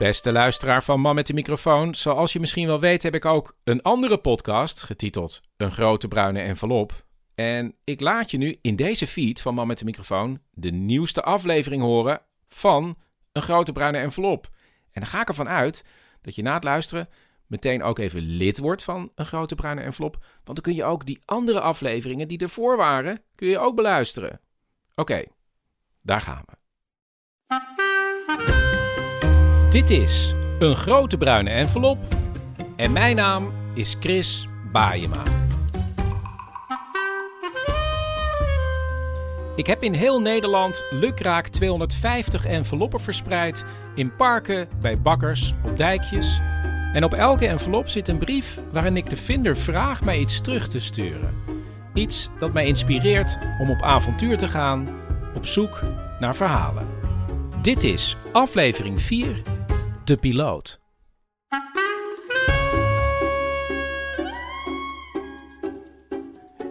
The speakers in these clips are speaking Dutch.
Beste luisteraar van Man met de microfoon, zoals je misschien wel weet heb ik ook een andere podcast getiteld Een grote bruine envelop. En ik laat je nu in deze feed van Man met de microfoon de nieuwste aflevering horen van Een grote bruine envelop. En dan ga ik ervan uit dat je na het luisteren meteen ook even lid wordt van Een grote bruine envelop. Want dan kun je ook die andere afleveringen die ervoor waren, kun je ook beluisteren. Oké, daar gaan we. Dit is een grote bruine envelop en mijn naam is Chris Baayema. Ik heb in heel Nederland lukraak 250 enveloppen verspreid in parken, bij bakkers, op dijkjes. En op elke envelop zit een brief waarin ik de vinder vraag mij iets terug te sturen. Iets dat mij inspireert om op avontuur te gaan, op zoek naar verhalen. Dit is aflevering 4 de piloot.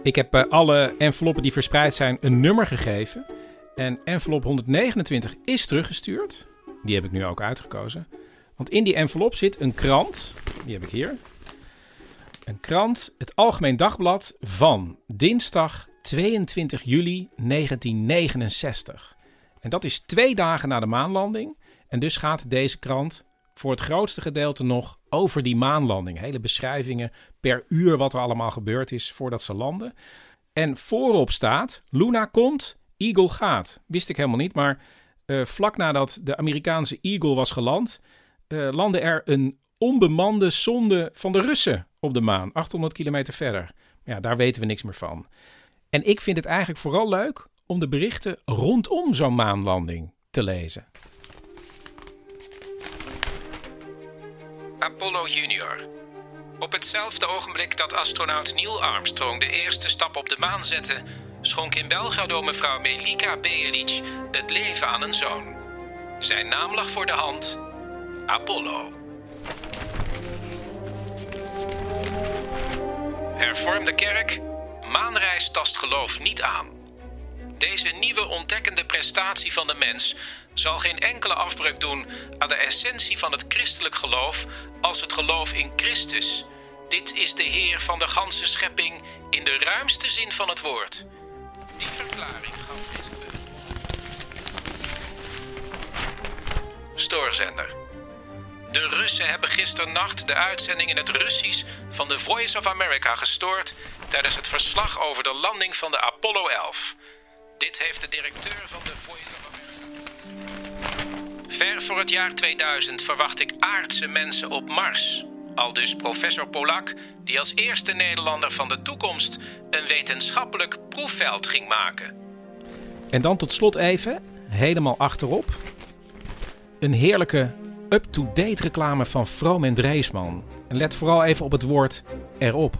Ik heb eh, alle enveloppen die verspreid zijn een nummer gegeven. En envelop 129 is teruggestuurd. Die heb ik nu ook uitgekozen. Want in die envelop zit een krant. Die heb ik hier. Een krant, het Algemeen Dagblad van dinsdag 22 juli 1969. En dat is twee dagen na de maanlanding. En dus gaat deze krant voor het grootste gedeelte nog over die maanlanding. Hele beschrijvingen per uur wat er allemaal gebeurd is voordat ze landen. En voorop staat: Luna komt, Eagle gaat. Wist ik helemaal niet, maar eh, vlak nadat de Amerikaanse Eagle was geland, eh, landde er een onbemande sonde van de Russen op de maan, 800 kilometer verder. Ja, daar weten we niks meer van. En ik vind het eigenlijk vooral leuk om de berichten rondom zo'n maanlanding te lezen. Apollo Junior. Op hetzelfde ogenblik dat astronaut Neil Armstrong de eerste stap op de maan zette, schonk in Belgrado mevrouw Melika Bejelic het leven aan een zoon. Zijn naam lag voor de hand: Apollo. Hervormde kerk, maanreis tast geloof niet aan. Deze nieuwe ontdekkende prestatie van de mens zal geen enkele afbreuk doen aan de essentie van het christelijk geloof als het geloof in Christus. Dit is de Heer van de ganse schepping in de ruimste zin van het woord. Die verklaring gaf gisteren. Stoorzender. De Russen hebben gisternacht de uitzending in het Russisch van The Voice of America gestoord tijdens het verslag over de landing van de Apollo 11. Dit heeft de directeur van The Voice of America. Ver voor het jaar 2000 verwacht ik aardse mensen op Mars. Al dus professor Polak, die als eerste Nederlander van de toekomst een wetenschappelijk proefveld ging maken. En dan tot slot even, helemaal achterop, een heerlijke up-to-date reclame van Vroom en Dreesman. En let vooral even op het woord erop.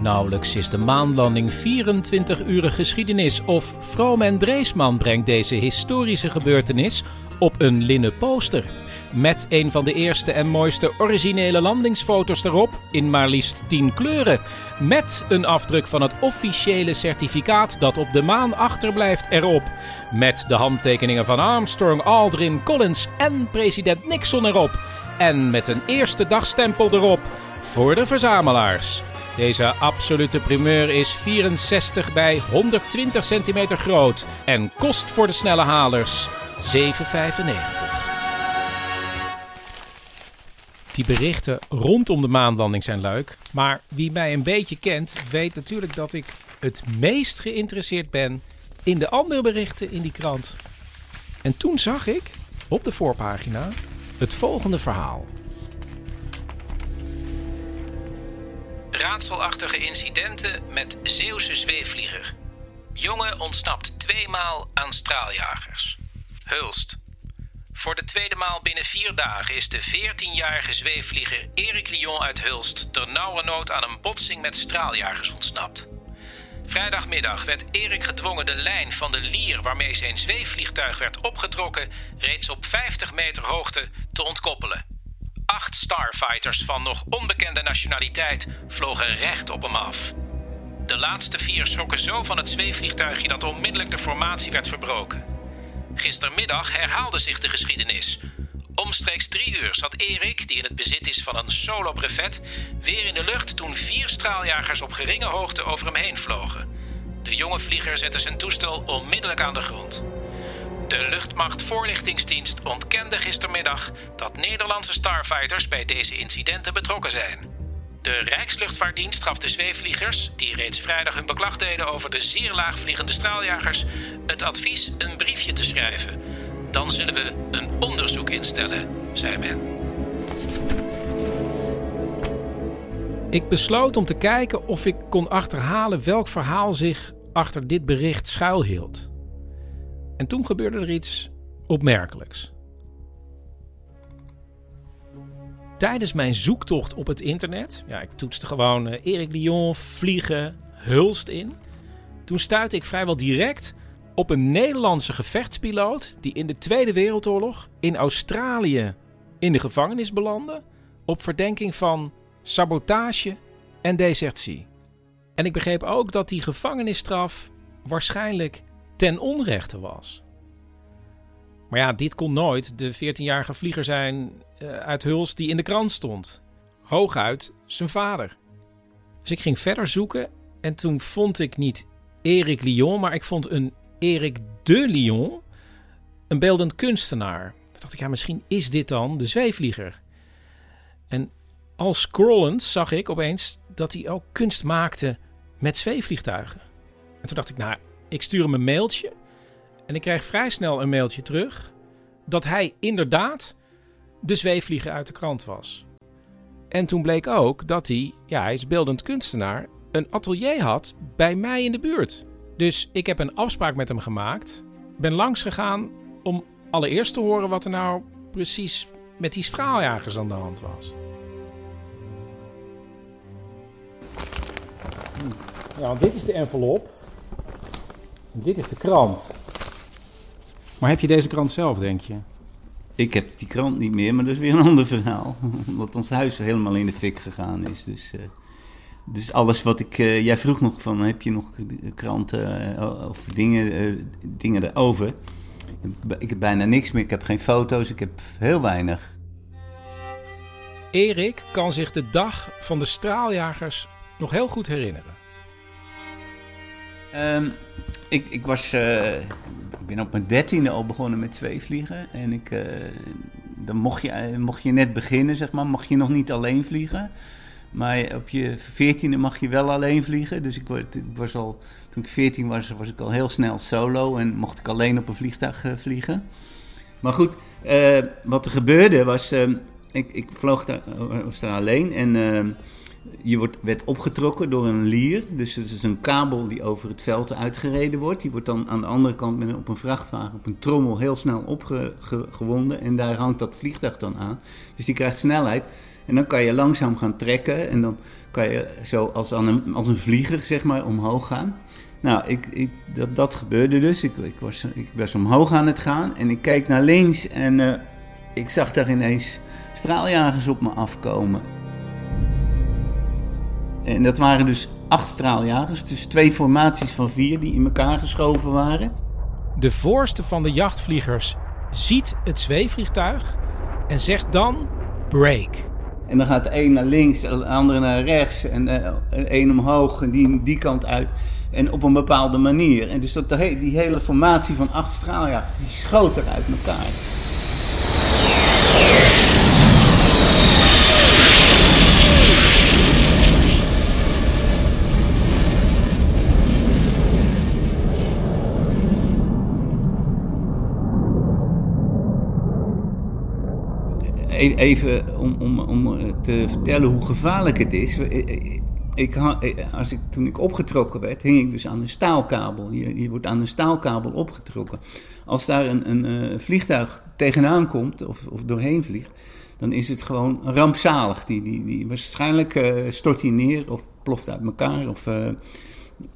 Nauwelijks is de maanlanding 24 uur geschiedenis of Vroom en Dreesman brengt deze historische gebeurtenis op een linnen poster. Met een van de eerste en mooiste originele landingsfoto's erop in maar liefst 10 kleuren. Met een afdruk van het officiële certificaat dat op de maan achterblijft erop. Met de handtekeningen van Armstrong, Aldrin, Collins en president Nixon erop. En met een eerste dagstempel erop voor de verzamelaars. Deze absolute primeur is 64 bij 120 centimeter groot en kost voor de snelle halers 7,95. Die berichten rondom de maanlanding zijn leuk, maar wie mij een beetje kent weet natuurlijk dat ik het meest geïnteresseerd ben in de andere berichten in die krant. En toen zag ik op de voorpagina het volgende verhaal. Raadselachtige incidenten met Zeeuwse zweefvlieger. Jongen ontsnapt tweemaal aan straaljagers. Hulst. Voor de tweede maal binnen vier dagen is de 14-jarige zweefvlieger Erik Lyon uit Hulst ter nood aan een botsing met straaljagers ontsnapt. Vrijdagmiddag werd Erik gedwongen de lijn van de lier waarmee zijn zweefvliegtuig werd opgetrokken reeds op 50 meter hoogte te ontkoppelen. Acht starfighters van nog onbekende nationaliteit vlogen recht op hem af. De laatste vier schrokken zo van het zweefvliegtuigje dat onmiddellijk de formatie werd verbroken. Gistermiddag herhaalde zich de geschiedenis. Omstreeks drie uur zat Erik, die in het bezit is van een solo-brevet, weer in de lucht toen vier straaljagers op geringe hoogte over hem heen vlogen. De jonge vlieger zette zijn toestel onmiddellijk aan de grond. De Luchtmacht Voorlichtingsdienst ontkende gistermiddag dat Nederlandse starfighters bij deze incidenten betrokken zijn. De Rijksluchtvaartdienst gaf de zweefvliegers, die reeds vrijdag hun beklag deden over de zeer laagvliegende straaljagers, het advies een briefje te schrijven. Dan zullen we een onderzoek instellen, zei men. Ik besloot om te kijken of ik kon achterhalen welk verhaal zich achter dit bericht schuilhield. En toen gebeurde er iets opmerkelijks. Tijdens mijn zoektocht op het internet, ja, ik toetste gewoon uh, Eric Lyon vliegen Hulst in. Toen stuitte ik vrijwel direct op een Nederlandse gevechtspiloot die in de Tweede Wereldoorlog in Australië in de gevangenis belandde op verdenking van sabotage en desertie. En ik begreep ook dat die gevangenisstraf waarschijnlijk ten onrechte was. Maar ja, dit kon nooit de 14-jarige vlieger zijn uh, uit Huls die in de krant stond. Hooguit zijn vader. Dus ik ging verder zoeken en toen vond ik niet Erik Lyon, maar ik vond een Erik de Lyon, een beeldend kunstenaar. Toen dacht ik, ja, misschien is dit dan de zweefvlieger. En al scrollend zag ik opeens dat hij ook kunst maakte met zweefvliegtuigen. En toen dacht ik, nou, ik stuur hem een mailtje. En ik krijg vrij snel een mailtje terug dat hij inderdaad de zweefvlieger uit de krant was. En toen bleek ook dat hij, ja, hij is beeldend kunstenaar, een atelier had bij mij in de buurt. Dus ik heb een afspraak met hem gemaakt. Ben langs gegaan om allereerst te horen wat er nou precies met die straaljagers aan de hand was. Ja, dit is de envelop. Dit is de krant. Maar heb je deze krant zelf, denk je? Ik heb die krant niet meer, maar dat is weer een ander verhaal. Omdat ons huis helemaal in de fik gegaan is. Dus, uh, dus alles wat ik. Uh, jij vroeg nog van: heb je nog kranten uh, of dingen, dingen erover? Ik heb bijna niks meer. Ik heb geen foto's. Ik heb heel weinig. Erik kan zich de dag van de straaljagers nog heel goed herinneren. Um, ik, ik was ik ben op mijn dertiende al begonnen met zweefvliegen. En ik, uh, dan mocht je, mocht je net beginnen, zeg maar, mag je nog niet alleen vliegen. Maar op je veertiende mag je wel alleen vliegen. Dus ik, ik, was al, toen ik veertien was, was ik al heel snel solo en mocht ik alleen op een vliegtuig vliegen. Maar goed, wat er gebeurde was, ik, ik vloog daar, daar alleen en je wordt, werd opgetrokken door een lier. Dus het is een kabel die over het veld uitgereden wordt. Die wordt dan aan de andere kant met op een vrachtwagen, op een trommel, heel snel opgewonden. En daar hangt dat vliegtuig dan aan. Dus die krijgt snelheid. En dan kan je langzaam gaan trekken. En dan kan je zo als, aan een, als een vlieger, zeg maar, omhoog gaan. Nou, ik, ik, dat, dat gebeurde dus. Ik, ik, was, ik was omhoog aan het gaan. En ik keek naar links en uh, ik zag daar ineens straaljagers op me afkomen. En dat waren dus acht straaljagers, dus twee formaties van vier die in elkaar geschoven waren. De voorste van de jachtvliegers ziet het zweefvliegtuig en zegt dan break. En dan gaat de een naar links, de andere naar rechts en de een omhoog en die die kant uit. En op een bepaalde manier. En dus dat, die hele formatie van acht straaljagers, die schoot er uit elkaar. Even om, om, om te vertellen hoe gevaarlijk het is. Ik, als ik, toen ik opgetrokken werd, hing ik dus aan een staalkabel. Je, wordt aan een staalkabel opgetrokken. Als daar een, een, vliegtuig tegenaan komt of, of doorheen vliegt, dan is het gewoon rampzalig. Die, die, die, waarschijnlijk stort hij neer of ploft uit elkaar. Of,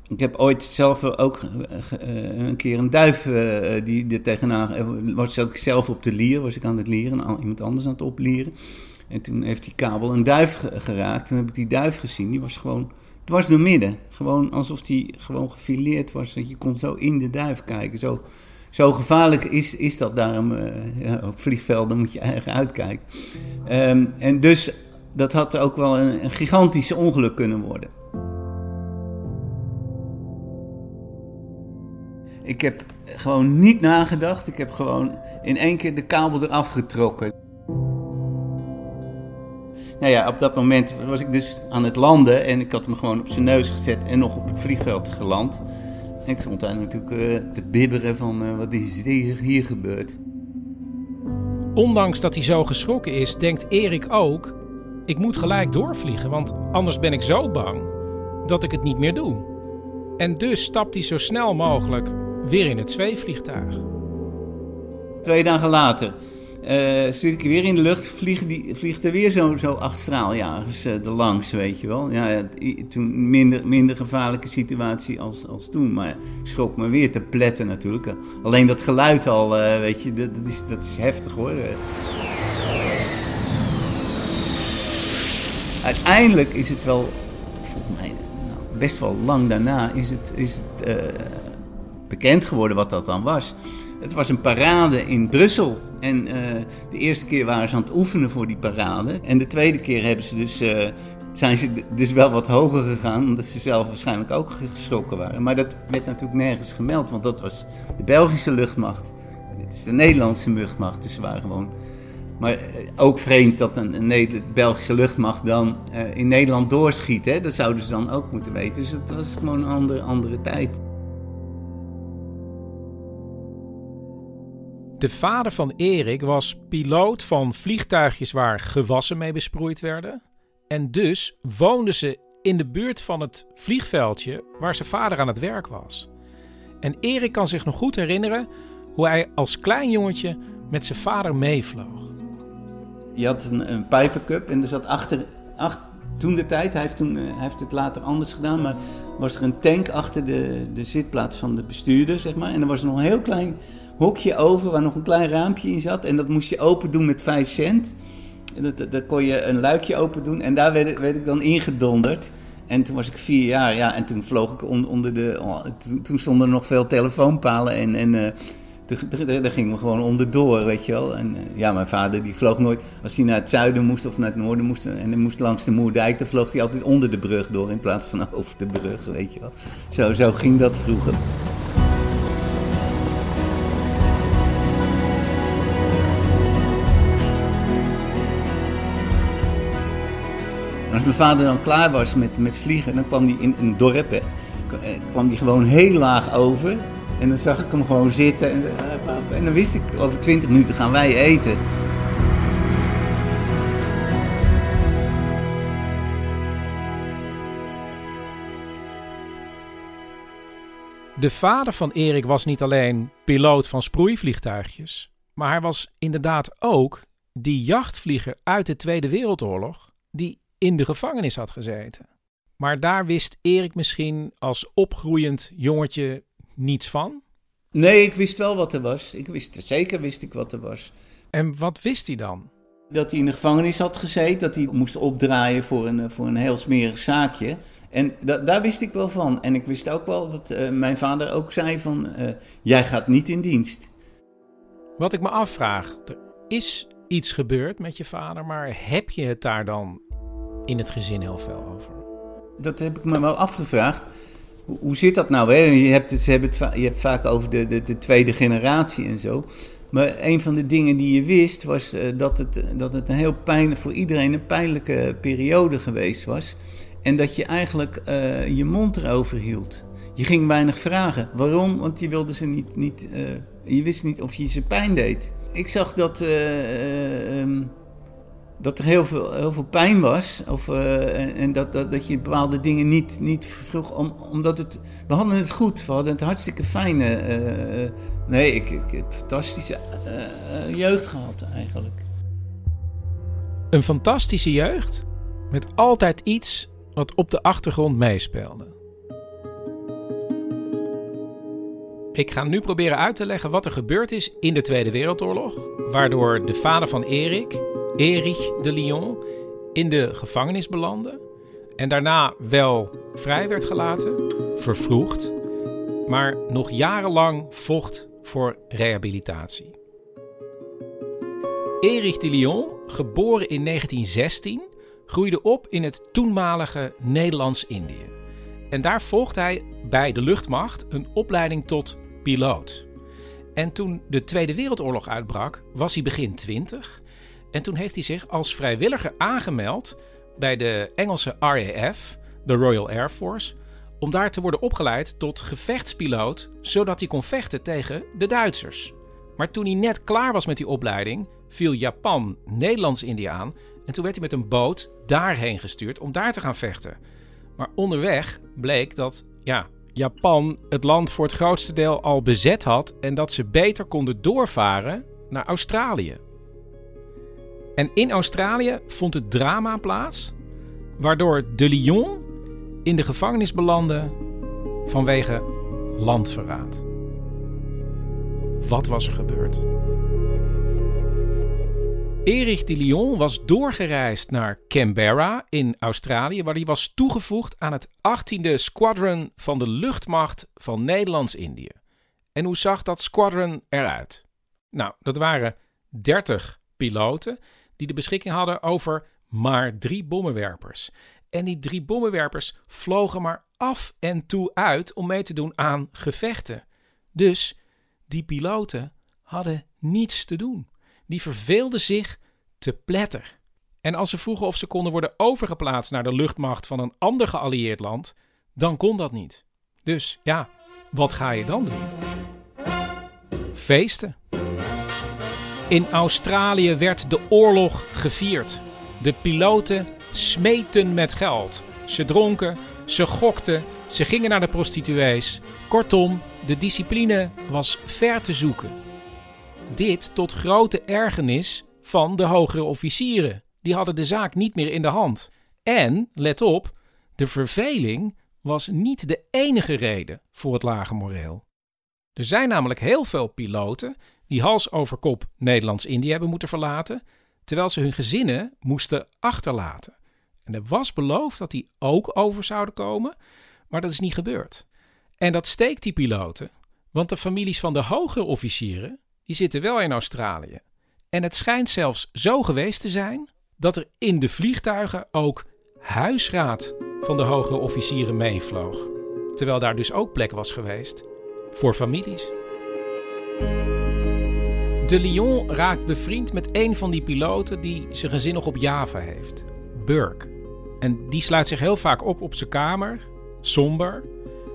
ik heb ooit zelf ook uh, een keer een duif die er tegenaan... was zat ik zelf op de lier, was ik aan het lieren, iemand anders aan het oplieren. En toen heeft die kabel een duif geraakt. Toen heb ik die duif gezien, die was gewoon dwars door midden. Gewoon alsof die gewoon gefileerd was, dat je kon zo in de duif kijken. Zo zo gevaarlijk is, is dat daarom. Op vliegvelden moet je eigen uitkijken. Um, en dus dat had ook wel een, gigantische ongeluk kunnen worden. Ik heb gewoon niet nagedacht. Ik heb gewoon in één keer de kabel eraf getrokken. Nou ja, op dat moment was ik dus aan het landen en ik had hem gewoon op zijn neus gezet en nog op het vliegveld geland. Ik stond daar natuurlijk uh, te bibberen van uh, wat is hier, hier gebeurd. Ondanks dat hij zo geschrokken is, denkt Erik ook... ik moet gelijk doorvliegen, want anders ben ik zo bang dat ik het niet meer doe. En dus stapt hij zo snel mogelijk weer in het zweefvliegtuig. Twee dagen later uh, zit ik weer in de lucht, vliegt, die, vliegt er weer zo, zo acht straaljagers uh, er langs, weet je wel. Ja, toen minder, minder gevaarlijke situatie als, als toen, maar schrok me weer te pletten natuurlijk. Alleen dat geluid al, uh, weet je, dat, dat, is, dat is heftig hoor. Uiteindelijk is het wel, volgens mij, nou, best wel lang daarna is het, is het bekend geworden wat dat dan was. Het was een parade in Brussel. En uh, de eerste keer waren ze aan het oefenen voor die parade. En de tweede keer hebben ze dus, uh, zijn ze dus wel wat hoger gegaan, omdat ze zelf waarschijnlijk ook geschrokken waren. Maar dat werd natuurlijk nergens gemeld, want dat was de Belgische luchtmacht. Dit is de Nederlandse luchtmacht, dus ze waren gewoon... Maar uh, ook vreemd dat een, een Belgische luchtmacht dan in Nederland doorschiet. Hè? Dat zouden ze dan ook moeten weten. Dus het was gewoon een andere, andere tijd. De vader van Erik was piloot van vliegtuigjes waar gewassen mee besproeid werden. En dus woonden ze in de buurt van het vliegveldje waar zijn vader aan het werk was. En Erik kan zich nog goed herinneren hoe hij als klein jongetje met zijn vader meevloog. Je had een, een pijpencup en er zat achter, toen de tijd, hij heeft, hij heeft het later anders gedaan, maar was er een tank achter de, de zitplaats van de bestuurder, zeg maar. En er was nog een heel klein hokje over waar nog een klein raampje in zat. En dat moest je open doen met 5 cent. En dat, kon je een luikje open doen. En daar werd, werd ik dan ingedonderd. En toen was ik vier jaar, ja, en toen vloog ik onder de. Oh, toen, stonden nog veel telefoonpalen en. en uh, daar gingen we gewoon onderdoor, weet je wel. En uh, ja, mijn vader die vloog nooit, als hij naar het zuiden moest of naar het noorden moest, en hij moest langs de Moerdijk, dan vloog hij altijd onder de brug door in plaats van over de brug, weet je wel. Zo, zo ging dat vroeger. Mijn vader dan klaar was met, met vliegen, dan kwam hij in een dorp, hè, kwam hij gewoon heel laag over. En dan zag ik hem gewoon zitten. En, en dan wist ik, over twintig minuten gaan wij eten. De vader van Erik was niet alleen piloot van sproeivliegtuigjes, maar hij was inderdaad ook die jachtvlieger uit de Tweede Wereldoorlog die in de gevangenis had gezeten. Maar daar wist Erik misschien als opgroeiend jongetje niets van? Nee, ik wist wel wat er was. Ik wist, zeker wist ik wat er was. En wat wist hij dan? Dat hij in de gevangenis had gezeten, dat hij moest opdraaien voor een, voor een heel smerig zaakje. En da daar wist ik wel van. En ik wist ook wel dat uh, mijn vader ook zei van, uh, jij gaat niet in dienst. Wat ik me afvraag, er is iets gebeurd met je vader, maar heb je het daar dan in het gezin heel veel over. Dat heb ik me wel afgevraagd. Hoe, zit dat nou? Hè? Je, hebt het, je, hebt het, je hebt vaak over de, de, de, tweede generatie en zo. Maar een van de dingen die je wist was uh, dat, het, dat het een heel pijnlijk, voor iedereen een pijnlijke periode geweest was. En dat je eigenlijk uh, je mond erover hield. Je ging weinig vragen. Waarom? Want je wilde ze niet. niet uh, je wist niet of je ze pijn deed. Ik zag dat. Um, dat er heel veel, heel veel pijn was. Of, eh, en dat, dat, dat je bepaalde dingen niet, niet vroeg. Om, omdat het. We hadden het goed. We hadden het hartstikke fijne. eh, nee, ik, ik heb fantastische eh, jeugd gehad eigenlijk. Een fantastische jeugd met altijd iets wat op de achtergrond meespeelde. Ik ga nu proberen uit te leggen wat er gebeurd is in de Tweede Wereldoorlog, waardoor de vader van Erik, Erich de Lyon, in de gevangenis belandde en daarna wel vrij werd gelaten, vervroegd, maar nog jarenlang vocht voor rehabilitatie. Erich de Lyon, geboren in 1916, groeide op in het toenmalige Nederlands-Indië. En daar volgde hij bij de luchtmacht een opleiding tot piloot. En toen de Tweede Wereldoorlog uitbrak, was hij begin 20. En toen heeft hij zich als vrijwilliger aangemeld bij de Engelse RAF, de Royal Air Force, om daar te worden opgeleid tot gevechtspiloot, zodat hij kon vechten tegen de Duitsers. Maar toen hij net klaar was met die opleiding, viel Japan Nederlands-Indië aan en toen werd hij met een boot daarheen gestuurd om daar te gaan vechten. Maar onderweg bleek dat ja, Japan het land voor het grootste deel al bezet had en dat ze beter konden doorvaren naar Australië. En in Australië vond het drama plaats, waardoor de Lyon in de gevangenis belandde vanwege landverraad. Wat was er gebeurd? Erich de Lyon was doorgereisd naar Canberra in Australië, waar hij was toegevoegd aan het 18e Squadron van de luchtmacht van Nederlands-Indië. En hoe zag dat squadron eruit? Nou, dat waren 30 piloten die de beschikking hadden over maar drie bommenwerpers. En die drie bommenwerpers vlogen maar af en toe uit om mee te doen aan gevechten. Dus die piloten hadden niets te doen. Die verveelden zich te pletter. En als ze vroegen of ze konden worden overgeplaatst naar de luchtmacht van een ander geallieerd land, dan kon dat niet. Dus ja, wat ga je dan doen? Feesten. In Australië werd de oorlog gevierd. De piloten smeten met geld. Ze dronken, ze gokten, ze gingen naar de prostituees. Kortom, de discipline was ver te zoeken. Dit tot grote ergernis van de hogere officieren. Die hadden de zaak niet meer in de hand. En, let op, de verveling was niet de enige reden voor het lage moreel. Er zijn namelijk heel veel piloten die hals over kop Nederlands-Indië hebben moeten verlaten, terwijl ze hun gezinnen moesten achterlaten. En er was beloofd dat die ook over zouden komen, maar dat is niet gebeurd. En dat steekt die piloten, want de families van de hogere officieren die zitten wel in Australië. En het schijnt zelfs zo geweest te zijn dat er in de vliegtuigen ook huisraad van de hogere officieren meevloog. Terwijl daar dus ook plek was geweest voor families. De Lyon raakt bevriend met een van die piloten die zijn gezin nog op Java heeft, Burke. En die sluit zich heel vaak op op zijn kamer, somber,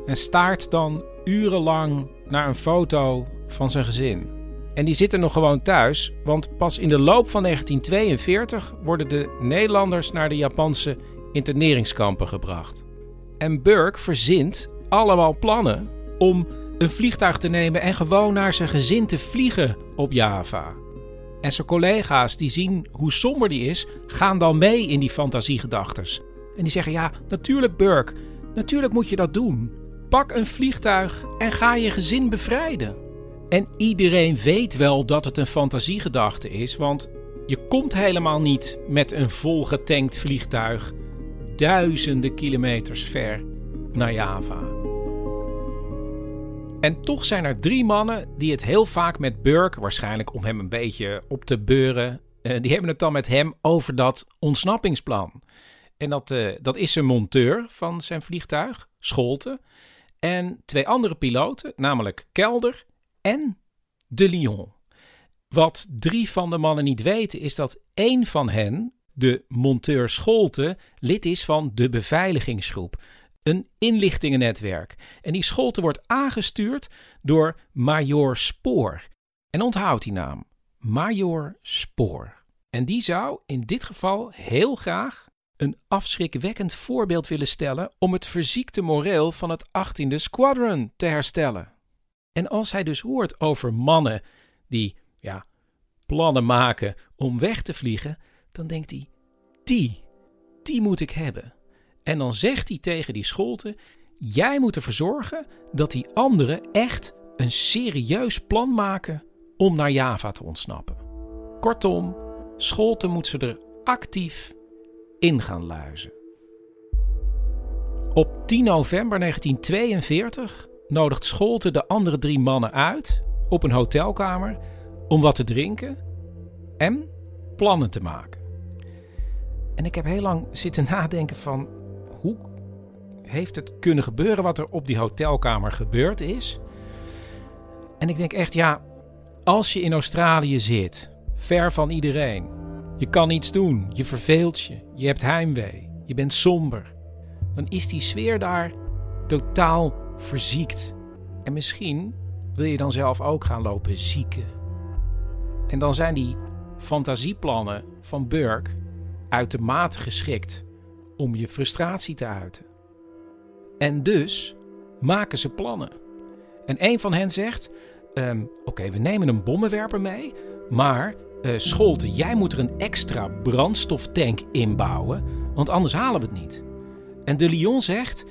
en staart dan urenlang naar een foto van zijn gezin. En die zitten nog gewoon thuis, want pas in de loop van 1942 worden de Nederlanders naar de Japanse interneringskampen gebracht. En Burke verzint allemaal plannen om een vliegtuig te nemen en gewoon naar zijn gezin te vliegen op Java. En zijn collega's die zien hoe somber die is, gaan dan mee in die fantasiegedachtes. En die zeggen: Ja, natuurlijk, Burke, natuurlijk moet je dat doen. Pak een vliegtuig en ga je gezin bevrijden. En iedereen weet wel dat het een fantasiegedachte is, want je komt helemaal niet met een volgetankt vliegtuig duizenden kilometers ver naar Java. En toch zijn er drie mannen die het heel vaak met Burke, waarschijnlijk om hem een beetje op te beuren, eh, die hebben het dan met hem over dat ontsnappingsplan. En dat, uh, dat is een monteur van zijn vliegtuig, Scholte, en twee andere piloten, namelijk Kelder en De Lyon. Wat drie van de mannen niet weten is dat één van hen, de monteur Scholte, lid is van de beveiligingsgroep een inlichtingennetwerk. En die scholte wordt aangestuurd door Major Spoor. En onthoud die naam: Major Spoor. En die zou in dit geval heel graag een afschrikwekkend voorbeeld willen stellen om het verziekte moreel van het 18e Squadron te herstellen. En als hij dus hoort over mannen die ja, plannen maken om weg te vliegen, dan denkt hij: die, die moet ik hebben. En dan zegt hij tegen die Scholte: Jij moet ervoor zorgen dat die anderen echt een serieus plan maken om naar Java te ontsnappen. Kortom, Scholte moet ze er actief in gaan luizen. Op 10 november 1942 nodigt Scholte de andere drie mannen uit op een hotelkamer om wat te drinken en plannen te maken. En ik heb heel lang zitten nadenken van hoe heeft het kunnen gebeuren wat er op die hotelkamer gebeurd is? En ik denk echt, ja, als je in Australië zit, ver van iedereen, je kan niets doen, je verveelt je, je hebt heimwee, je bent somber, dan is die sfeer daar totaal verziekt. En misschien wil je dan zelf ook gaan lopen zieken. En dan zijn die fantasieplannen van Burke uitermate geschikt om je frustratie te uiten. En dus maken ze plannen. En een van hen zegt: ehm, Oké, we nemen een bommenwerper mee, maar uh, Scholte, jij moet er een extra brandstoftank inbouwen, want anders halen we het niet. En de Lyon zegt: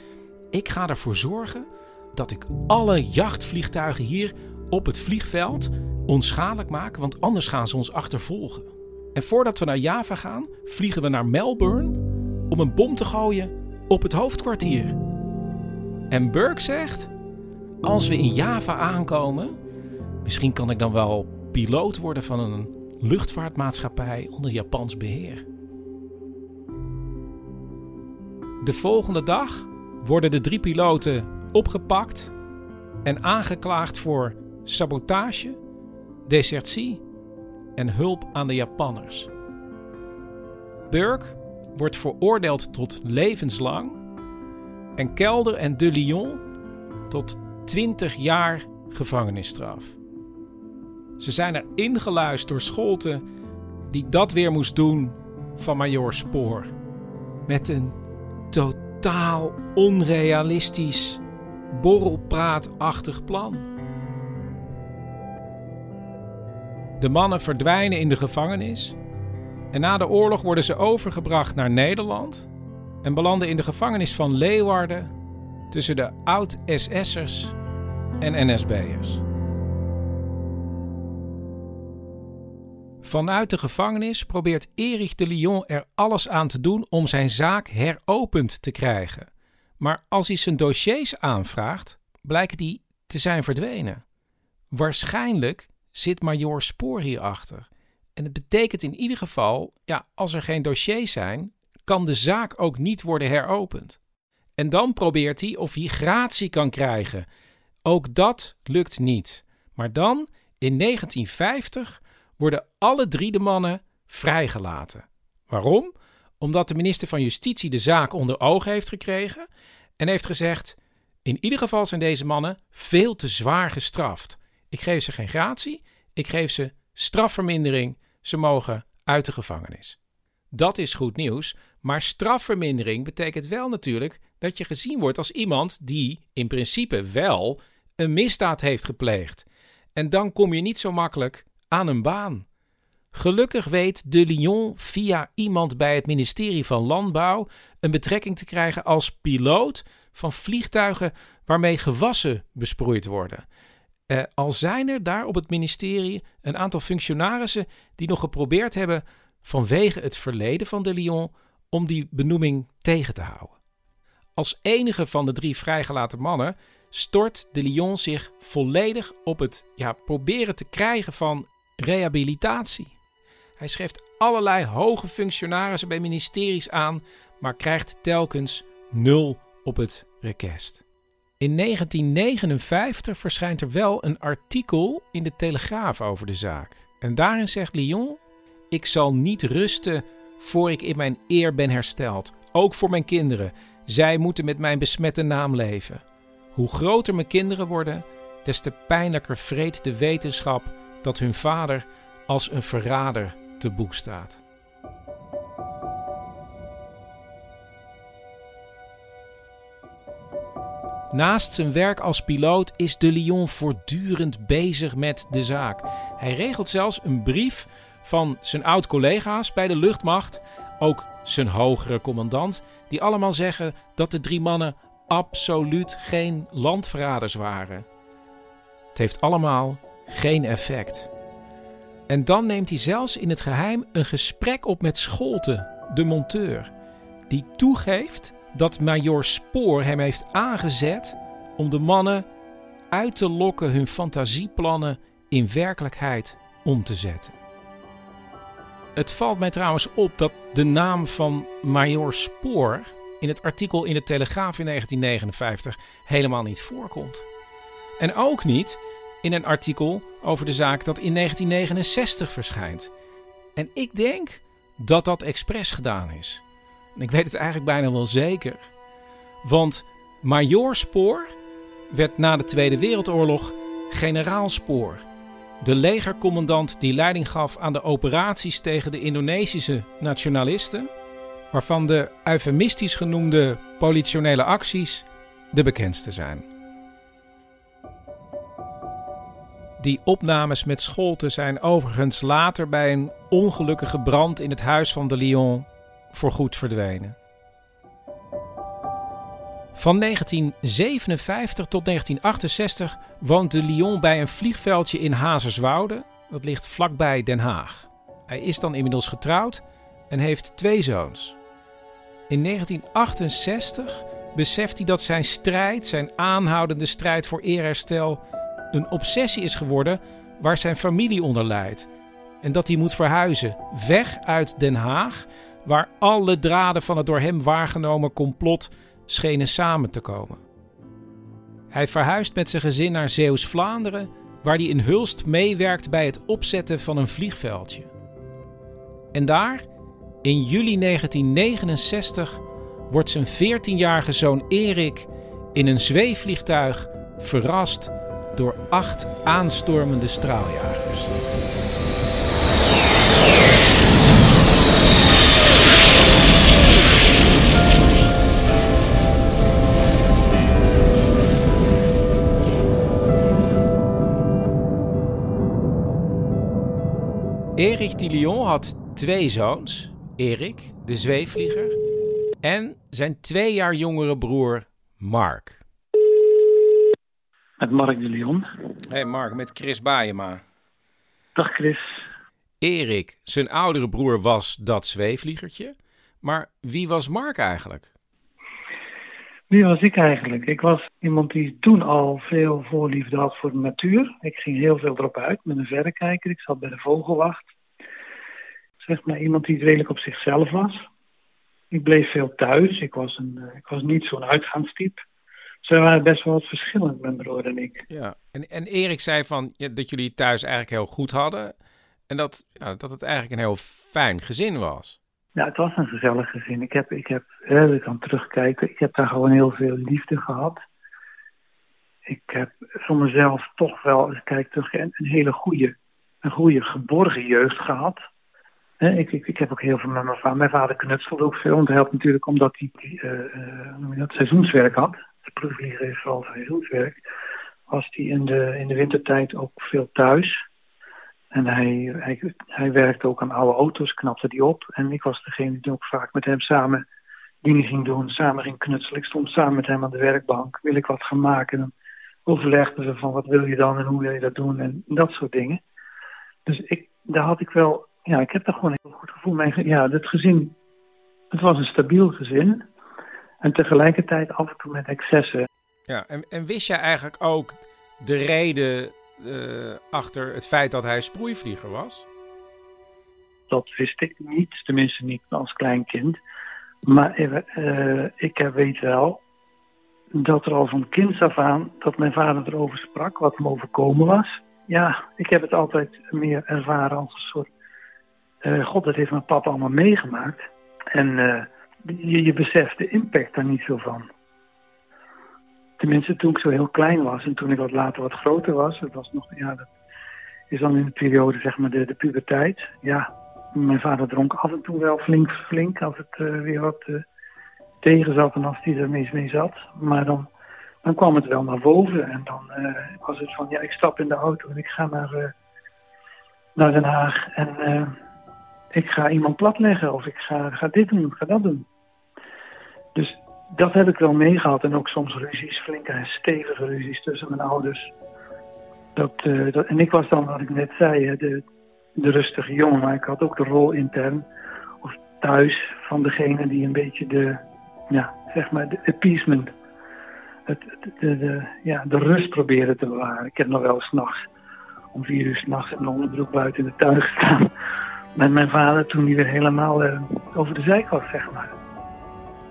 Ik ga ervoor zorgen dat ik alle jachtvliegtuigen hier op het vliegveld onschadelijk maak, want anders gaan ze ons achtervolgen. En voordat we naar Java gaan, vliegen we naar Melbourne om een bom te gooien op het hoofdkwartier. En Burke zegt: Als we in Java aankomen, misschien kan ik dan wel piloot worden van een luchtvaartmaatschappij onder Japans beheer. De volgende dag worden de drie piloten opgepakt en aangeklaagd voor sabotage, desertie en hulp aan de Japanners. Burke wordt veroordeeld tot levenslang en Kelder en De Lyon tot 20 jaar gevangenisstraf. Ze zijn er ingeluisterd door Scholten, die dat weer moest doen van Major Spoor. Met een totaal onrealistisch, borrelpraatachtig plan. De mannen verdwijnen in de gevangenis en na de oorlog worden ze overgebracht naar Nederland en belanden in de gevangenis van Leeuwarden tussen de oud-SS'ers en NSB'ers. Vanuit de gevangenis probeert Erich de Lyon er alles aan te doen om zijn zaak heropend te krijgen. Maar als hij zijn dossiers aanvraagt, blijken die te zijn verdwenen. Waarschijnlijk zit Major Spoor hierachter. En het betekent in ieder geval, ja, als er geen dossiers zijn, kan de zaak ook niet worden heropend. En dan probeert hij of hij gratie kan krijgen. Ook dat lukt niet. Maar dan, in 1950, worden alle drie de mannen vrijgelaten. Waarom? Omdat de minister van Justitie de zaak onder ogen heeft gekregen en heeft gezegd: In ieder geval zijn deze mannen veel te zwaar gestraft. Ik geef ze geen gratie, ik geef ze strafvermindering. Ze mogen uit de gevangenis. Dat is goed nieuws, maar strafvermindering betekent wel natuurlijk dat je gezien wordt als iemand die in principe wel een misdaad heeft gepleegd. En dan kom je niet zo makkelijk aan een baan. Gelukkig weet De Lyon via iemand bij het ministerie van Landbouw een betrekking te krijgen als piloot van vliegtuigen waarmee gewassen besproeid worden. Eh, al zijn er daar op het ministerie een aantal functionarissen die nog geprobeerd hebben vanwege het verleden van De Lyon om die benoeming tegen te houden. Als enige van de drie vrijgelaten mannen stort De Lyon zich volledig op het ja, proberen te krijgen van rehabilitatie. Hij schrijft allerlei hoge functionarissen bij ministeries aan, maar krijgt telkens nul op het rekest. In 1959 verschijnt er wel een artikel in de Telegraaf over de zaak. En daarin zegt Lyon: Ik zal niet rusten voor ik in mijn eer ben hersteld. Ook voor mijn kinderen. Zij moeten met mijn besmette naam leven. Hoe groter mijn kinderen worden, des te pijnlijker vreet de wetenschap dat hun vader als een verrader te boek staat. Naast zijn werk als piloot is de Lyon voortdurend bezig met de zaak. Hij regelt zelfs een brief van zijn oud-collega's bij de luchtmacht, ook zijn hogere commandant, die allemaal zeggen dat de drie mannen absoluut geen landverraders waren. Het heeft allemaal geen effect. En dan neemt hij zelfs in het geheim een gesprek op met Scholte, de monteur, die toegeeft dat Major Spoor hem heeft aangezet om de mannen uit te lokken hun fantasieplannen in werkelijkheid om te zetten. Het valt mij trouwens op dat de naam van Major Spoor in het artikel in de Telegraaf in 1959 helemaal niet voorkomt. En ook niet in een artikel over de zaak dat in 1969 verschijnt. En ik denk dat dat expres gedaan is. En ik weet het eigenlijk bijna wel zeker. Want Major Spoor werd na de Tweede Wereldoorlog generaal Spoor. De legercommandant die leiding gaf aan de operaties tegen de Indonesische nationalisten, waarvan de eufemistisch genoemde politionele acties de bekendste zijn. Die opnames met Scholte zijn overigens later bij een ongelukkige brand in het huis van de Lyon voorgoed verdwenen. Van 1957 tot 1968 woont de Lyon bij een vliegveldje in Hazerswoude. Dat ligt vlakbij Den Haag. Hij is dan inmiddels getrouwd en heeft twee zoons. In 1968 beseft hij dat zijn strijd, zijn aanhoudende strijd voor eerherstel, een obsessie is geworden waar zijn familie onder lijdt. En dat hij moet verhuizen, weg uit Den Haag, waar alle draden van het door hem waargenomen complot schenen samen te komen. Hij verhuist met zijn gezin naar Zeeuws-Vlaanderen, waar hij in Hulst meewerkt bij het opzetten van een vliegveldje. En daar, in juli 1969, wordt zijn 14-jarige zoon Erik in een zweefvliegtuig verrast door acht aanstormende straaljagers. Erik de Lyon had twee zoons. Erik, de zweefvlieger, en zijn twee jaar jongere broer Mark. Met Mark de Lyon. Hey Mark, met Chris Baayema. Dag Chris. Erik, zijn oudere broer was dat zweefvliegertje. Maar wie was Mark eigenlijk? Wie was ik eigenlijk? Ik was iemand die toen al veel voorliefde had voor de natuur. Ik ging heel veel erop uit met een verrekijker. Ik zat bij de vogelwacht. Zeg maar iemand die redelijk op zichzelf was. Ik bleef veel thuis. Ik was, een, eh, ik was niet zo'n uitgaanstype. Ze waren best wel wat verschillend, mijn broer en ik. Ja, en, en Erik zei van ja, dat jullie thuis eigenlijk heel goed hadden. En dat, ja, dat het eigenlijk een heel fijn gezin was. Ja, het was een gezellig gezin. Ik heb, ik heb, hè, ik kan terugkijken, ik heb daar gewoon heel veel liefde gehad. Ik heb voor mezelf toch wel, als ik kijk terug, een, een hele goede, een goede geborgen jeugd gehad. Ik, ik, ik heb ook heel veel met mijn vader. Mijn vader knutselde ook veel. Want hij had natuurlijk, omdat hij uh, uh, dat seizoenswerk had. De proefvlieger is vooral seizoenswerk. Was hij in de, in de wintertijd ook veel thuis. En hij, hij, hij werkte ook aan oude auto's, knapte die op. En ik was degene die ook vaak met hem samen dingen ging doen, samen ging knutselen. Ik stond samen met hem aan de werkbank. Wil ik wat gaan maken? Dan overlegden we van wat wil je dan en hoe wil je dat doen en dat soort dingen. Dus ik, daar had ik wel, ja, ik heb daar gewoon een heel goed gevoel mee. Ja, het gezin, het was een stabiel gezin. En tegelijkertijd af en toe met excessen. Ja, en, en wist jij eigenlijk ook de reden uh, achter het feit dat hij sproeivlieger was? Dat wist ik niet, tenminste niet als klein kind. Maar uh, ik weet wel dat er al van kinds af aan dat mijn vader erover sprak, wat hem overkomen was. Ja, ik heb het altijd meer ervaren als een soort. Uh, God, dat heeft mijn papa allemaal meegemaakt. En je, je beseft de impact daar niet zo van. Tenminste, toen ik zo heel klein was en toen ik wat later wat groter was, dat was nog, ja, dat is dan in de periode, zeg maar, de, de puberteit. Ja, mijn vader dronk af en toe wel flink, flink als het uh, weer wat tegen zat en als hij er mee, mee zat. Maar dan, dan kwam het wel naar boven en dan was het van ja, ik stap in de auto en ik ga naar, naar Den Haag en ik ga iemand platleggen of ik ga, ga dit doen, ga dat doen. Dus dat heb ik wel meegehad en ook soms ruzies, flinke en stevige ruzies tussen mijn ouders. Dat, dat, en ik was dan, wat ik net zei, de, de rustige jongen, maar ik had ook de rol intern of thuis van degene die een beetje de, ja, zeg maar, de appeasement, het, de, de, ja, de rust probeerde te bewaren. Ik heb nog wel s'nachts om vier uur s'nachts in een onderbroek buiten in de tuin gestaan met mijn vader toen hij weer helemaal uh, over de zijk was, zeg maar.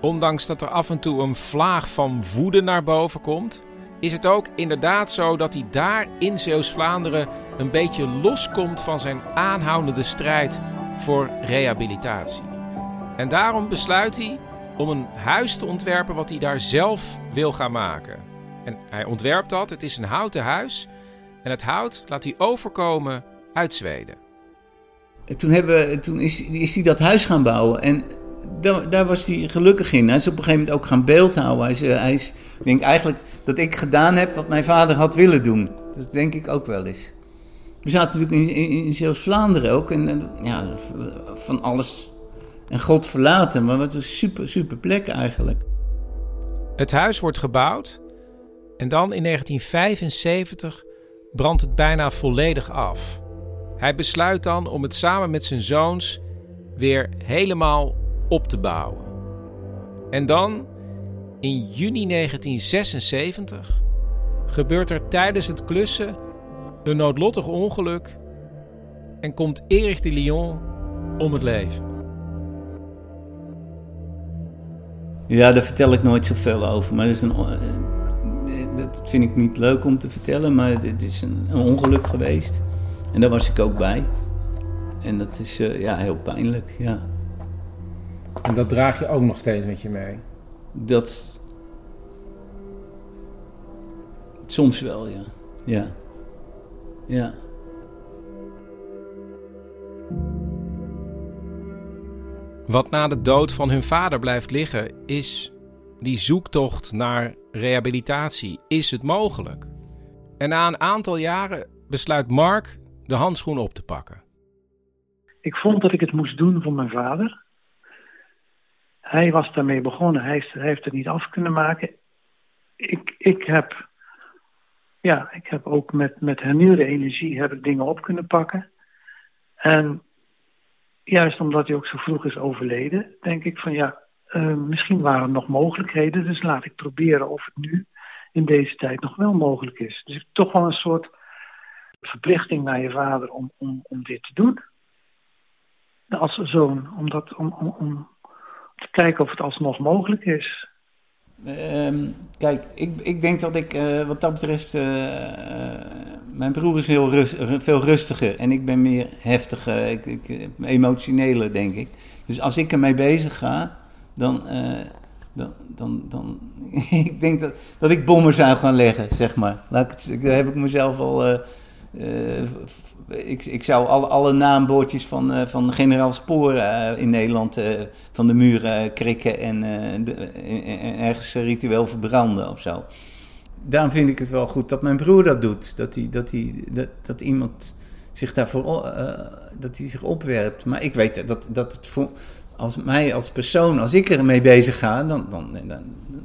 Ondanks dat er af en toe een vlaag van woede naar boven komt, is het ook inderdaad zo dat hij daar in Zeeuws-Vlaanderen een beetje loskomt van zijn aanhoudende strijd voor rehabilitatie. En daarom besluit hij om een huis te ontwerpen wat hij daar zelf wil gaan maken. En hij ontwerpt dat, het is een houten huis. En het hout laat hij overkomen uit Zweden. Toen, hebben, toen is, hij dat huis gaan bouwen. En daar, daar, was hij gelukkig in. Hij is op een gegeven moment ook gaan beeldhouden. Hij is, eh, hij is, eigenlijk dat ik gedaan heb wat mijn vader had willen doen. Dat denk ik ook wel eens. We zaten natuurlijk in, in, in Zeeuws-Vlaanderen ook. En, ja, van alles en God verlaten. Maar wat een super, super plek eigenlijk. Het huis wordt gebouwd. En dan in 1975 brandt het bijna volledig af. Hij besluit dan om het samen met zijn zoons weer helemaal op te bouwen. En dan, in juni 1976, gebeurt er tijdens het klussen een noodlottig ongeluk en komt Erich de Lyon om het leven. Ja, daar vertel ik nooit zoveel over. Maar dat, is een, eh, dat vind ik niet leuk om te vertellen, maar het is een, een ongeluk geweest. En daar was ik ook bij. En dat is uh, ja, heel pijnlijk, ja. En dat draag je ook nog steeds met je mee? Dat. Soms wel, ja. Ja. Ja. Wat na de dood van hun vader blijft liggen, is die zoektocht naar rehabilitatie. Is het mogelijk? En na een aantal jaren besluit Mark de handschoen op te pakken. Ik vond dat ik het moest doen voor mijn vader. Hij was daarmee begonnen. Hij, heeft het niet af kunnen maken. Ik, ik heb ja, ik heb ook met, met hernieuwde energie heb ik dingen op kunnen pakken. En juist omdat hij ook zo vroeg is overleden, denk ik van ja, uh, misschien waren er nog mogelijkheden. Dus laat ik proberen of het nu in deze tijd nog wel mogelijk is. Dus toch wel een soort verplichting naar je vader om, om, om dit te doen. Als zoon, om, dat, om, om, om te kijken of het alsnog mogelijk is. Ehm, kijk, ik, ik denk dat ik uh, wat dat betreft. Uh, mijn broer is heel rust, veel rustiger en ik ben meer heftiger, ik, ik, emotioneler, denk ik. Dus als ik ermee bezig ga, dan. dan, dan, dan ik denk dat, dat ik bommen zou gaan leggen, zeg maar. Laat ik daar heb ik mezelf al ik, ik zou alle, alle naambordjes van, uh, van generaal Spoor uh, in Nederland van de muren krikken en, de, en, ergens ritueel verbranden of zo. Daarom vind ik het wel goed dat mijn broer dat doet. Dat, hij, dat, hij, dat, dat iemand zich daarvoor dat hij zich opwerpt. Maar ik weet dat, dat het voor, als mij als persoon, als ik ermee bezig ga, dan, dan,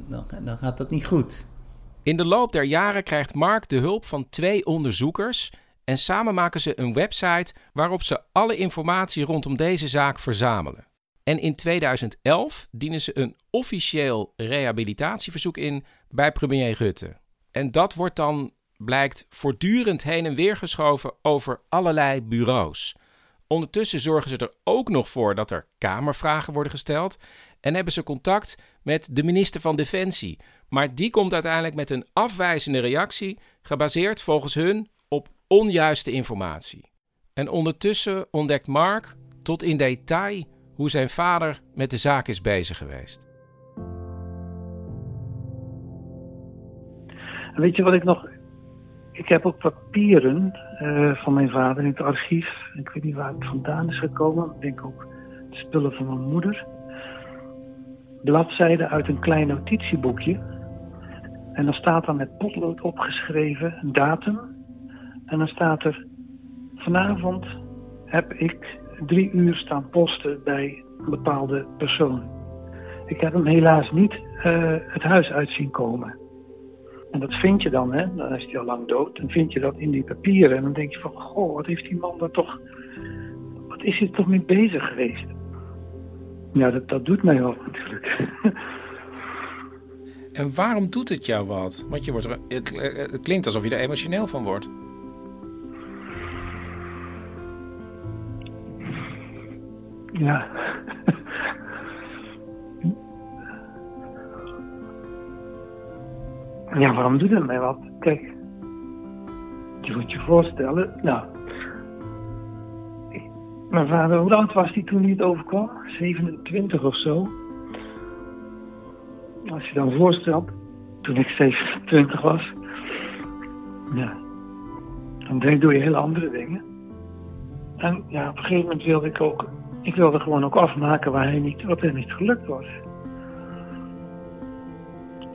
dan, dan gaat dat niet goed. In de loop der jaren krijgt Mark de hulp van twee onderzoekers en samen maken ze een website waarop ze alle informatie rondom deze zaak verzamelen. En in 2011 dienen ze een officieel rehabilitatieverzoek in bij premier Rutte. En dat wordt dan, blijkt, voortdurend heen en weer geschoven over allerlei bureaus. Ondertussen zorgen ze er ook nog voor dat er kamervragen worden gesteld en hebben ze contact met de minister van Defensie. Maar die komt uiteindelijk met een afwijzende reactie, gebaseerd volgens hun op onjuiste informatie. En ondertussen ontdekt Mark tot in detail hoe zijn vader met de zaak is bezig geweest. Weet je wat ik nog ik heb ook papieren eh, van mijn vader in het archief. Ik weet niet waar het vandaan is gekomen. Ik denk ook spullen van mijn moeder. Bladzijden uit een klein notitieboekje. En dan staat er met potlood opgeschreven een datum. En dan staat er: Vanavond heb ik drie uur staan posten bij een bepaalde persoon. Ik heb hem helaas niet uh, het huis uit zien komen. En dat vind je dan, hè? dan is hij al lang dood. Dan vind je dat in die papieren. En dan denk je van, goh, wat heeft die man daar toch... Wat is hij toch mee bezig geweest? Ja, dat, dat doet mij wel natuurlijk. En waarom doet het jou wat? Want je wordt het, het klinkt alsof je er emotioneel van wordt. Ja. Ja, waarom doet het mij wat? Kijk, je moet je voorstellen, nou, mijn vader, hoe oud was hij toen hij het overkwam? 27 of zo. Als je dan voorstelt, toen ik 27 was, ja, dan doe je hele andere dingen. En ja, op een gegeven moment wilde ik ook, ik wilde gewoon ook afmaken waar hij niet, wat hij niet gelukt was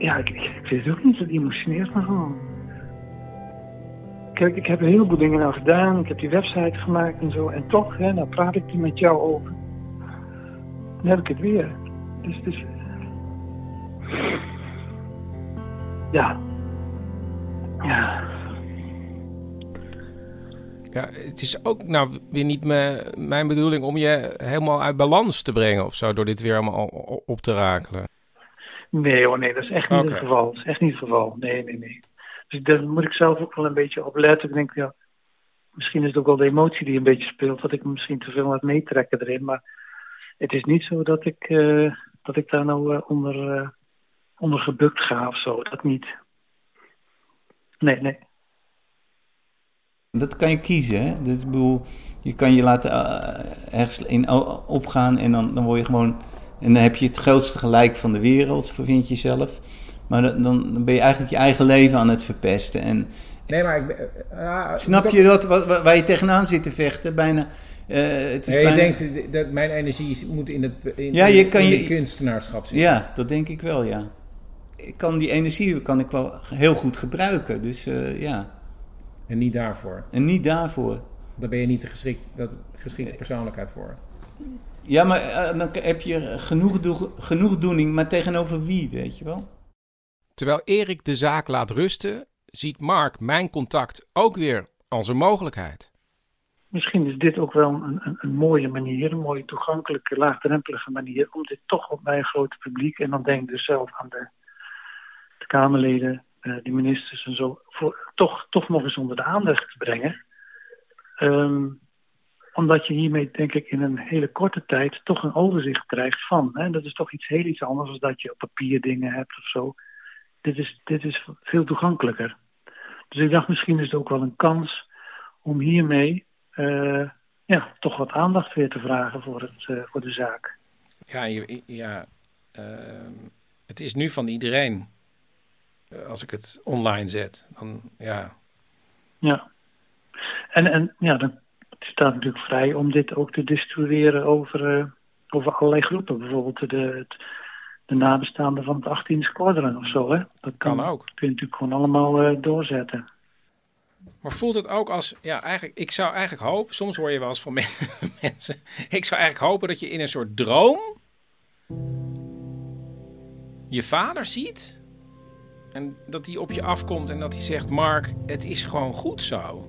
ja, ik, ik, weet het ook niet. Dat emotioneert me gewoon. Kijk, ik heb een heleboel dingen nou gedaan. Ik heb die website gemaakt en zo. En toch, hè, nou praat ik er met jou over. Dan heb ik het weer. Dus, dus... Ja. Ja. Ja, het is ook nou weer niet mijn bedoeling om je helemaal uit balans te brengen of zo. Door dit weer allemaal op te rakelen. Nee hoor, nee, dat is echt niet het geval. Dat is echt niet het geval. Nee, nee, nee. Dus daar moet ik zelf ook wel een beetje op letten. Ik denk, ja, misschien is het ook wel de emotie die een beetje speelt, dat ik misschien te veel laat meetrekken erin. Maar het is niet zo dat ik, uh, dat ik daar nou uh, onder, uh, onder gebukt ga of zo. Dat niet. Nee, nee. Dat kan je kiezen, hè? Dat, bedoel, je kan je laten ergens in opgaan en dan, dan word je gewoon en dan heb je het grootste gelijk van de wereld, vind je zelf. Maar dan, dan ben je eigenlijk je eigen leven aan het verpesten. En, nee, maar ik uh, Snap je dat, waar, je tegenaan zit te vechten? Bijna... Uh, het is nee, je denkt dat mijn energie moet in het in, ja, je kan in je, kunstenaarschap zitten. Ja, dat denk ik wel, ja. Ik kan die energie kan ik wel heel goed gebruiken, dus uh, ja. En niet daarvoor? En niet daarvoor. Daar ben je niet de geschikt, dat, geschikte persoonlijkheid voor? Ja, maar uh, dan heb je genoeg, genoegdoening, maar tegenover wie, weet je wel? Terwijl Erik de zaak laat rusten, ziet Mark mijn contact ook weer als een mogelijkheid. Misschien is dit ook wel een, een, een mooie manier, een mooie toegankelijke, laagdrempelige manier om dit toch op bij een groot publiek, en dan denk ik dus zelf aan de, de Kamerleden, uh, de ministers en zo, toch, toch nog eens onder de aandacht te brengen. Um, omdat je hiermee, denk ik, in een hele korte tijd toch een overzicht krijgt van. Hè? Dat is toch iets heel iets anders dan dat je op papier dingen hebt of zo. Dit is, dit is veel toegankelijker. Dus ik dacht, misschien is het ook wel een kans om hiermee uh, ja, toch wat aandacht weer te vragen voor, het, uh, voor de zaak. Ja, ja uh, het is nu van iedereen. Als ik het online zet, dan ja. Ja. En, en ja, dan staat natuurlijk vrij om dit ook te distribueren over, uh, over allerlei groepen. Bijvoorbeeld de, de nabestaanden van het 18e squadron of zo. Hè? Dat kan, kan ook. kun je natuurlijk gewoon allemaal uh, doorzetten. Maar voelt het ook als, ja, eigenlijk, ik zou eigenlijk hopen, soms hoor je wel eens van mensen, ik zou eigenlijk hopen dat je in een soort droom je vader ziet en dat hij op je afkomt en dat hij zegt, Mark, het is gewoon goed zo.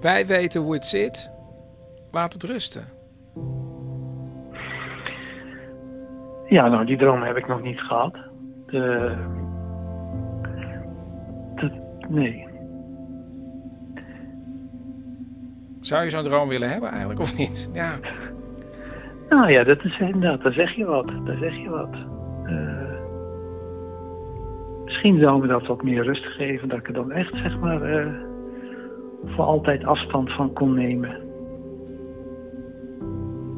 Wij weten hoe het zit. Laat het rusten. Ja, nou, die droom heb ik nog niet gehad. De... Nee. Zou je zo'n droom willen hebben eigenlijk, of niet? Ja. Nou ja, dat is inderdaad, daar zeg je wat. Daar zeg je wat. Uh, misschien zou me dat wat meer rust geven, dat ik er dan echt, zeg maar... Uh, voor altijd afstand van kon nemen.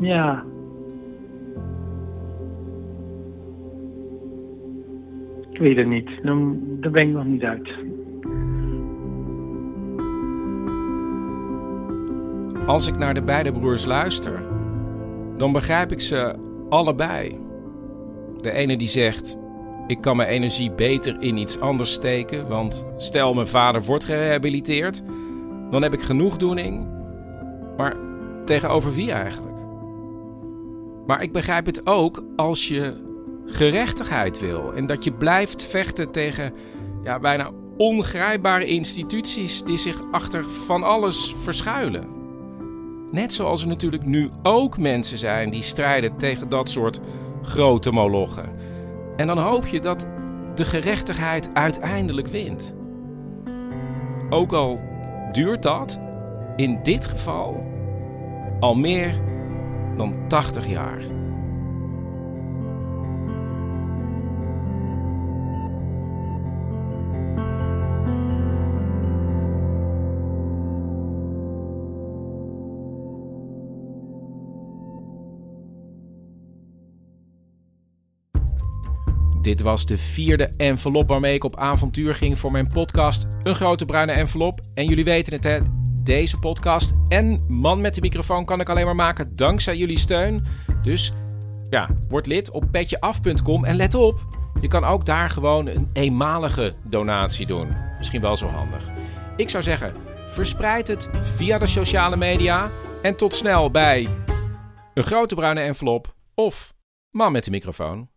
Ja. Ik weet het niet. Dan, daar ben ik nog niet uit. Als ik naar de beide broers luister, dan begrijp ik ze allebei. De ene die zegt: Ik kan mijn energie beter in iets anders steken, want stel mijn vader wordt gerehabiliteerd, dan heb ik genoegdoening. Maar tegenover wie eigenlijk? Maar ik begrijp het ook als je gerechtigheid wil en dat je blijft vechten tegen ja, bijna ongrijpbare instituties die zich achter van alles verschuilen. Net zoals er natuurlijk nu ook mensen zijn die strijden tegen dat soort grote molochen. En dan hoop je dat de gerechtigheid uiteindelijk wint. Ook al duurt dat, in dit geval, al meer dan 80 jaar. Dit was de vierde envelop waarmee ik op avontuur ging voor mijn podcast Een Grote Bruine Envelop. En jullie weten het hè, deze podcast en Man met de microfoon kan ik alleen maar maken dankzij jullie steun. Dus ja, word lid op petjeaf.com en let op, je kan ook daar gewoon een eenmalige donatie doen. Misschien wel zo handig. Ik zou zeggen, verspreid het via de sociale media en tot snel bij Een Grote Bruine Envelop of Man met de microfoon.